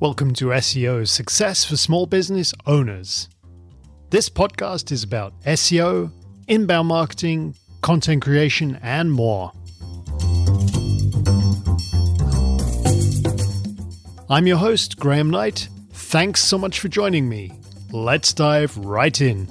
Welcome to SEO Success for Small Business Owners. This podcast is about SEO, inbound marketing, content creation, and more. I'm your host, Graeme Knight. Thanks so much for joining me. Let's dive right in.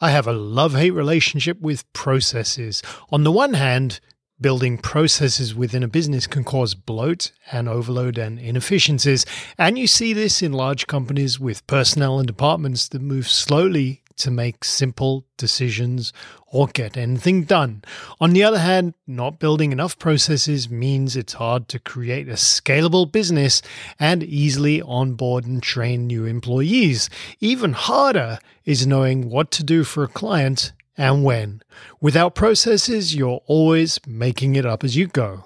I have a love hate relationship with processes. On the one hand, Building processes within a business can cause bloat and overload and inefficiencies. And you see this in large companies with personnel and departments that move slowly to make simple decisions or get anything done. On the other hand, not building enough processes means it's hard to create a scalable business and easily onboard and train new employees. Even harder is knowing what to do for a client and when. Without processes, you're always making it up as you go.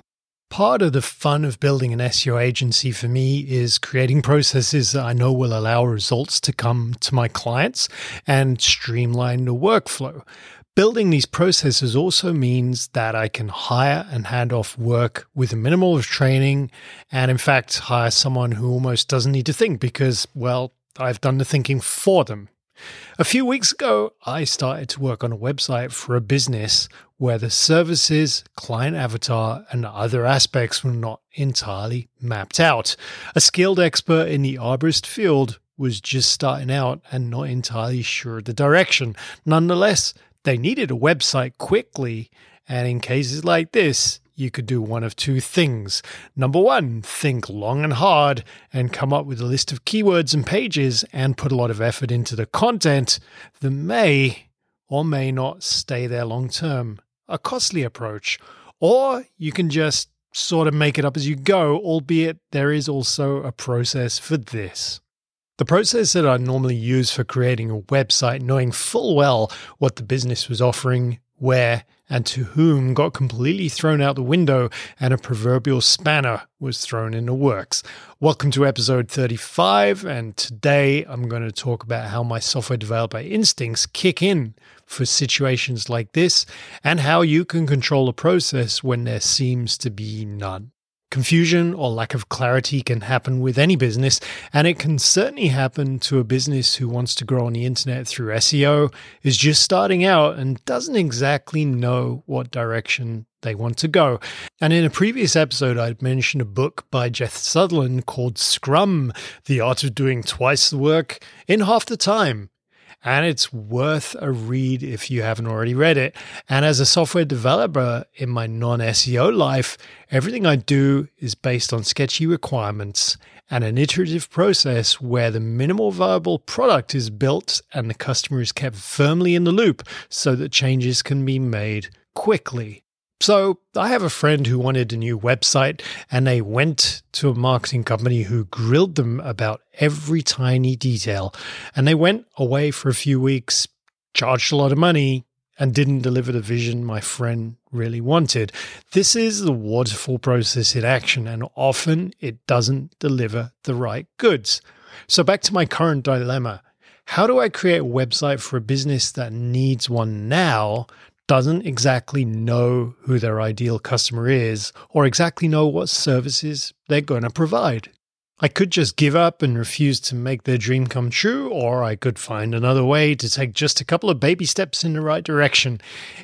Part of the fun of building an SEO agency for me is creating processes that I know will allow results to come to my clients and streamline the workflow. Building these processes also means that I can hire and hand off work with a minimal of training, and in fact, hire someone who almost doesn't need to think because, well, I've done the thinking for them. A few weeks ago, I started to work on a website for a business where the services, client avatar, and other aspects were not entirely mapped out. A skilled expert in the arborist field was just starting out and not entirely sure of the direction. Nonetheless, they needed a website quickly, and in cases like this, you could do one of two things. Number one, think long and hard and come up with a list of keywords and pages and put a lot of effort into the content that may or may not stay there long term. A costly approach. Or you can just sort of make it up as you go, albeit there is also a process for this. The process that I normally use for creating a website, knowing full well what the business was offering, where, and to whom got completely thrown out the window and a proverbial spanner was thrown in the works. Welcome to episode 35, and today I'm going to talk about how my software developer instincts kick in for situations like this and how you can control a process when there seems to be none. Confusion or lack of clarity can happen with any business, and it can certainly happen to a business who wants to grow on the internet through SEO, is just starting out, and doesn't exactly know what direction they want to go. And in a previous episode, I'd mentioned a book by Jeff Sutherland called Scrum The Art of Doing Twice the Work in Half the Time and it's worth a read if you haven't already read it. And as a software developer in my non SEO life, everything I do is based on sketchy requirements and an iterative process where the minimal viable product is built and the customer is kept firmly in the loop so that changes can be made quickly. So I have a friend who wanted a new website, and they went to a marketing company who grilled them about every tiny detail. And they went away for a few weeks, charged a lot of money, and didn't deliver the vision my friend really wanted. This is the waterfall process in action, and often it doesn't deliver the right goods. So, back to my current dilemma. How do I create a website for a business that needs one now doesn't exactly know who their ideal customer is or exactly know what services they're going to provide. I could just give up and refuse to make their dream come true, or I could find another way to take just a couple of baby steps in the right direction.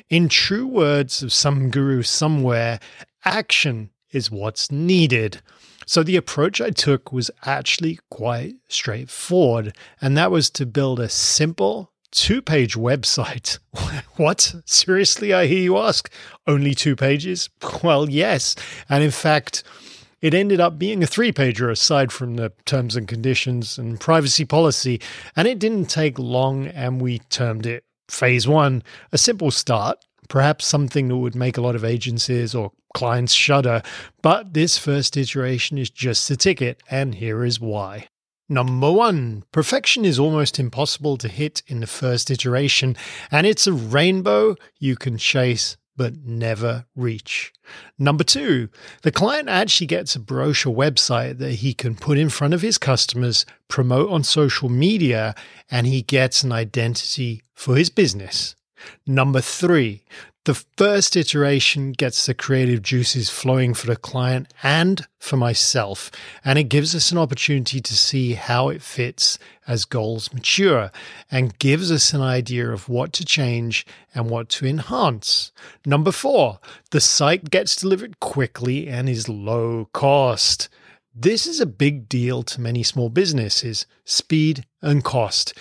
In true words of some guru somewhere, action is what's needed. So the approach I took was actually quite straightforward, and that was to build a simple, two page website. what? Seriously, I hear you ask? Only two pages? Well, yes. And in fact, it ended up being a three pager aside from the terms and conditions and privacy policy. And it didn't take long, and we termed it phase one, a simple start. Perhaps something that would make a lot of agencies or clients shudder, but this first iteration is just the ticket, and here is why. Number one, perfection is almost impossible to hit in the first iteration, and it's a rainbow you can chase but never reach. Number two, the client actually gets a brochure website that he can put in front of his customers, promote on social media, and he gets an identity for his business. Number three, The first iteration gets the creative juices flowing for the client and for myself, and it gives us an opportunity to see how it fits as goals mature and gives us an idea of what to change and what to enhance. Number four, the site gets delivered quickly and is low cost. This is a big deal to many small businesses speed and cost.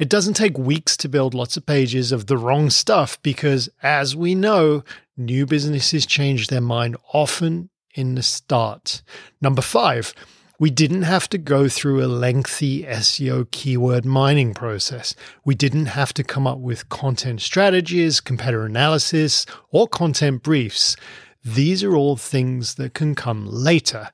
It doesn't take weeks to build lots of pages of the wrong stuff because, as we know, new businesses change their mind often in the start. Number five, we didn't have to go through a lengthy SEO keyword mining process. We didn't have to come up with content strategies, competitor analysis, or content briefs. These are all things that can come later.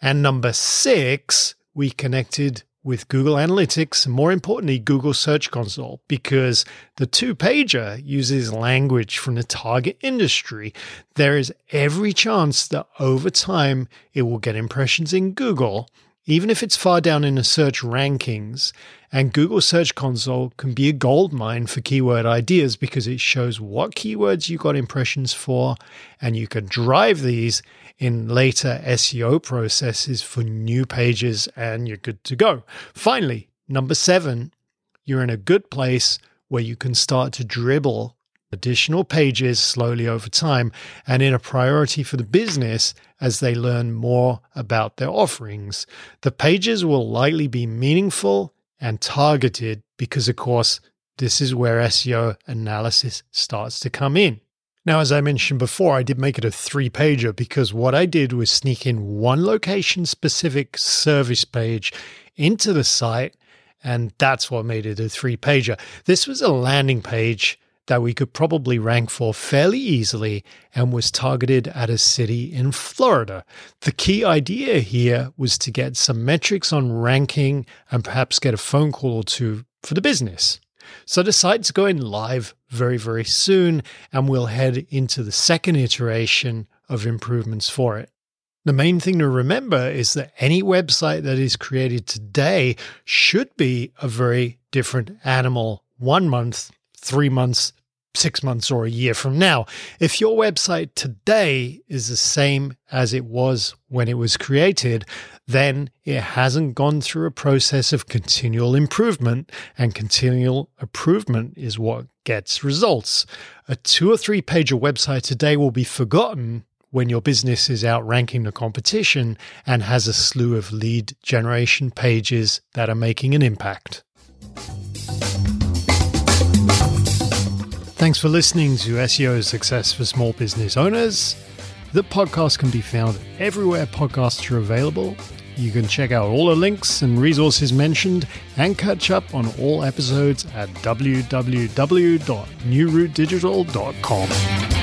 And number six, we connected with Google Analytics more importantly, Google Search Console, because the two pager uses language from the target industry. There is every chance that over time it will get impressions in Google, even if it's far down in the search rankings. And Google Search Console can be a gold mine for keyword ideas because it shows what keywords you got impressions for, and you can drive these in later SEO processes for new pages, and you're good to go. Finally, number seven, you're in a good place where you can start to dribble additional pages slowly over time and in a priority for the business as they learn more about their offerings. The pages will likely be meaningful and targeted because, of course, this is where SEO analysis starts to come in. Now, as I mentioned before, I did make it a three pager because what I did was sneak in one location specific service page into the site, and that's what made it a three pager. This was a landing page that we could probably rank for fairly easily and was targeted at a city in Florida. The key idea here was to get some metrics on ranking and perhaps get a phone call or two for the business. So the site's going live very, very soon, and we'll head into the second iteration of improvements for it. The main thing to remember is that any website that is created today should be a very different animal one month, three months, six months or a year from now. If your website today is the same as it was when it was created, then it hasn't gone through a process of continual improvement, and continual improvement is what gets results. A two or three page website today will be forgotten when your business is outranking the competition and has a slew of lead generation pages that are making an impact. Thanks for listening to SEO Success for Small Business Owners. The podcast can be found everywhere podcasts are available. You can check out all the links and resources mentioned and catch up on all episodes at www.newroutedigital.com.